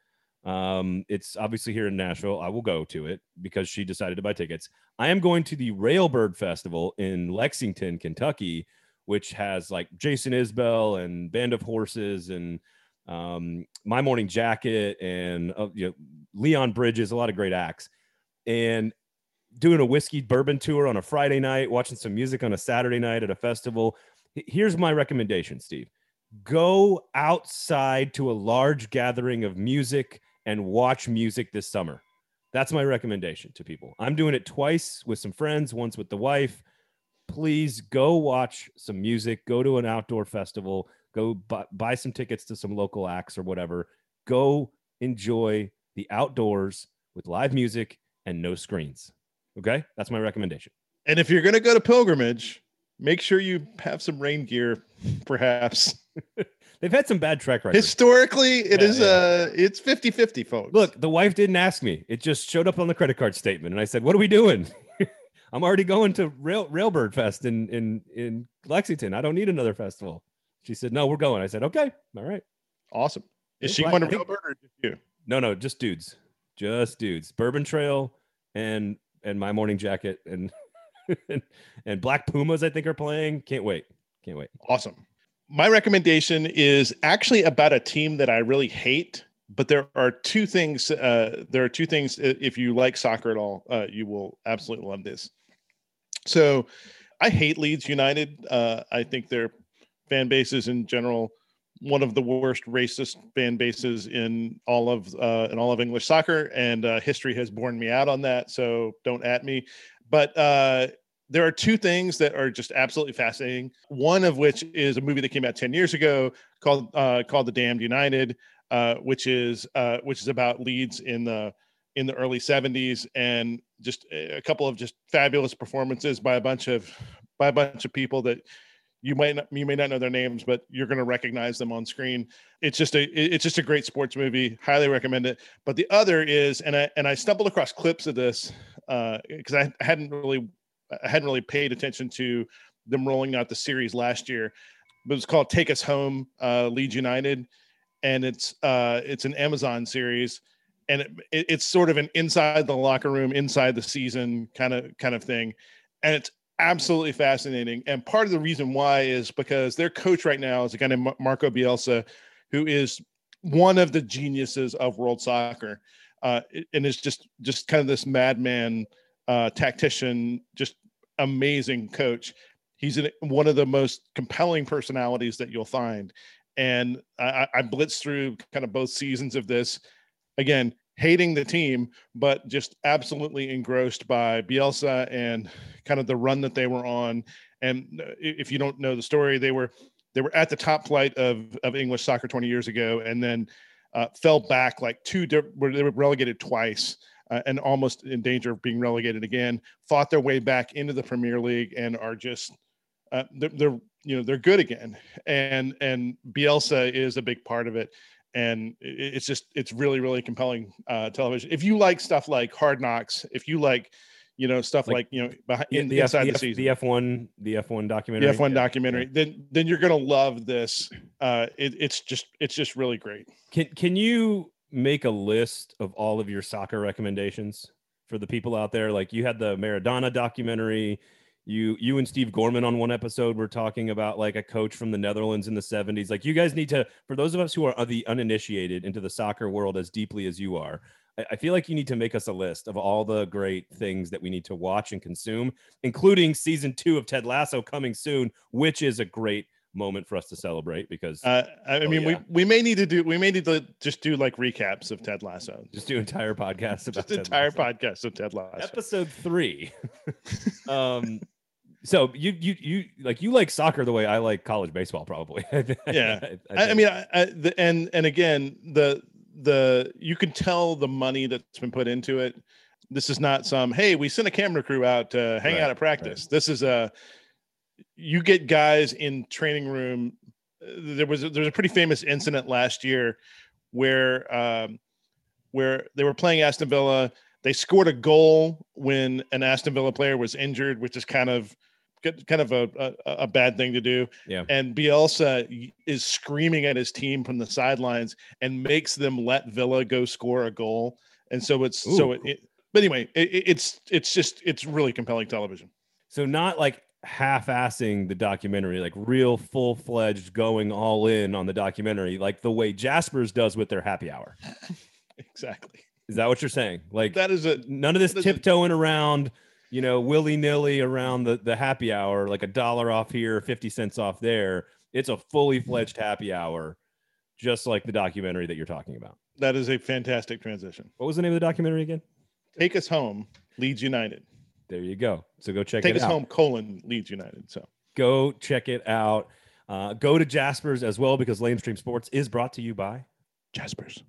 Um, it's obviously here in Nashville. I will go to it because she decided to buy tickets. I am going to the Railbird Festival in Lexington, Kentucky, which has like Jason Isbell and Band of Horses and um, My Morning Jacket and uh, you know, Leon Bridges, a lot of great acts. And doing a whiskey bourbon tour on a Friday night, watching some music on a Saturday night at a festival. Here's my recommendation, Steve go outside to a large gathering of music and watch music this summer. That's my recommendation to people. I'm doing it twice with some friends, once with the wife. Please go watch some music, go to an outdoor festival, go buy, buy some tickets to some local acts or whatever. Go enjoy the outdoors with live music and no screens. Okay? That's my recommendation. And if you're going to go to pilgrimage, make sure you have some rain gear, perhaps. <laughs> They've had some bad track records. Historically, it yeah, is yeah. uh it's 50-50, folks. Look, the wife didn't ask me. It just showed up on the credit card statement. And I said, What are we doing? <laughs> I'm already going to Rail Railbird Fest in in in Lexington. I don't need another festival. She said, No, we're going. I said, Okay, all right. Awesome. Is she going to Railbird or just you? No, no, just dudes. Just dudes. Bourbon Trail and and my morning jacket and <laughs> and, and Black Pumas, I think, are playing. Can't wait. Can't wait. Awesome my recommendation is actually about a team that I really hate, but there are two things. Uh, there are two things. If you like soccer at all, uh, you will absolutely love this. So, I hate Leeds United. Uh, I think their fan bases in general one of the worst racist fan bases in all of uh, in all of English soccer, and uh, history has borne me out on that. So don't at me. But uh, there are two things that are just absolutely fascinating. One of which is a movie that came out 10 years ago called uh, called The Damned United, uh, which is uh, which is about Leeds in the in the early 70s and just a couple of just fabulous performances by a bunch of by a bunch of people that you might not, you may not know their names, but you're going to recognize them on screen. It's just a it's just a great sports movie. Highly recommend it. But the other is, and I and I stumbled across clips of this because uh, I hadn't really I hadn't really paid attention to them rolling out the series last year. But it's called Take Us Home, uh, Leeds United, and it's uh, it's an Amazon series, and it, it, it's sort of an inside the locker room, inside the season kind of kind of thing, and it's absolutely fascinating. And part of the reason why is because their coach right now is a guy named Marco Bielsa, who is one of the geniuses of world soccer, uh, and is just just kind of this madman uh, tactician, just amazing coach. He's one of the most compelling personalities that you'll find. And I, I blitzed through kind of both seasons of this. Again, hating the team, but just absolutely engrossed by Bielsa and kind of the run that they were on. And uh, if you don't know the story, they were they were at the top flight of of English soccer 20 years ago, and then uh, fell back like two. Where they were relegated twice. Uh, and almost in danger of being relegated again, fought their way back into the Premier League and are just uh, they're, they're you know they're good again, and and Bielsa is a big part of it and it's just it's really really compelling uh, television. If you like stuff like Hard Knocks, if you like you know stuff like, like you know behind in, the inside F, the, season, the F one the F one documentary, the F one documentary, yeah. then then you're gonna love this. Uh, it, it's just it's just really great. Can can you make a list of all of your soccer recommendations for the people out there? Like you had the Maradona documentary, you you and Steve Gorman on one episode were talking about like a coach from the Netherlands in the 70s. Like you guys need to for those of us who are the uninitiated into the soccer world as deeply as you are, I, I feel like you need to make us a list of all the great things that we need to watch and consume, including season 2 of Ted Lasso coming soon, which is a great moment for us to celebrate because uh, I mean oh, yeah. we we may need to do we may need to just do like recaps of Ted Lasso. Just do entire podcasts about just entire podcast of Ted Lasso. Episode three. <laughs> um so you you you like you like soccer the way I like college baseball probably. <laughs> yeah, I, I, I mean, I, I, the, and and again the the you can tell the money that's been put into it. This is not some hey we sent a camera crew out to hang right, out at practice. Right. This is a you get guys in training room. There was a, there was a pretty famous incident last year where um, where they were playing Aston Villa. They scored a goal when an Aston Villa player was injured, which is kind of kind of a, a, a, bad thing to do. Yeah. And Bielsa is screaming at his team from the sidelines and makes them let Villa go score a goal. And so it's Ooh. so it, it, but anyway, it, it's it's just it's really compelling television. So not like half-assing the documentary, like real full-fledged going all in on the documentary, like the way Jaspers does with their happy hour. <laughs> exactly. Is that what you're saying? Like that is a none of this tiptoeing a, around you know, willy nilly around the, the happy hour, like a dollar off here, 50 cents off there. It's a fully fledged happy hour, just like the documentary that you're talking about. That is a fantastic transition. What was the name of the documentary again? Take Us Home, Leeds United. There you go. So go check Take it out. Take Us Home, colon, Leeds United. So go check it out. Uh, go to Jaspers as well because Lamestream Sports is brought to you by Jaspers.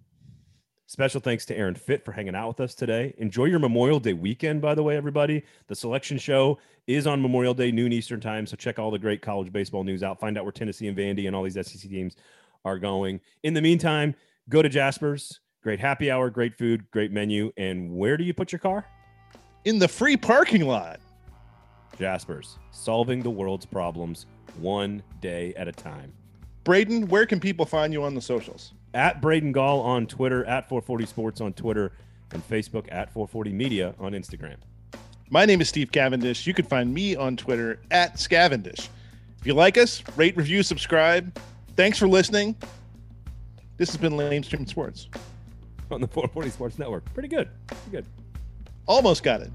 Special thanks to Aaron Fitt for hanging out with us today. Enjoy your Memorial Day weekend, by the way, everybody. The selection show is on Memorial Day, noon Eastern time. So check all the great college baseball news out. Find out where Tennessee and Vandy and all these SEC teams are going. In the meantime, go to Jasper's. Great happy hour, great food, great menu. And where do you put your car? In the free parking lot. Jasper's, solving the world's problems one day at a time. Braden, where can people find you on the socials? At Braden Gall on Twitter, at 440 Sports on Twitter, and Facebook at 440 Media on Instagram. My name is Steve Cavendish. You can find me on Twitter at Scavendish. If you like us, rate, review, subscribe. Thanks for listening. This has been Lamestream Sports on the 440 Sports Network. Pretty good. Pretty good. Almost got it.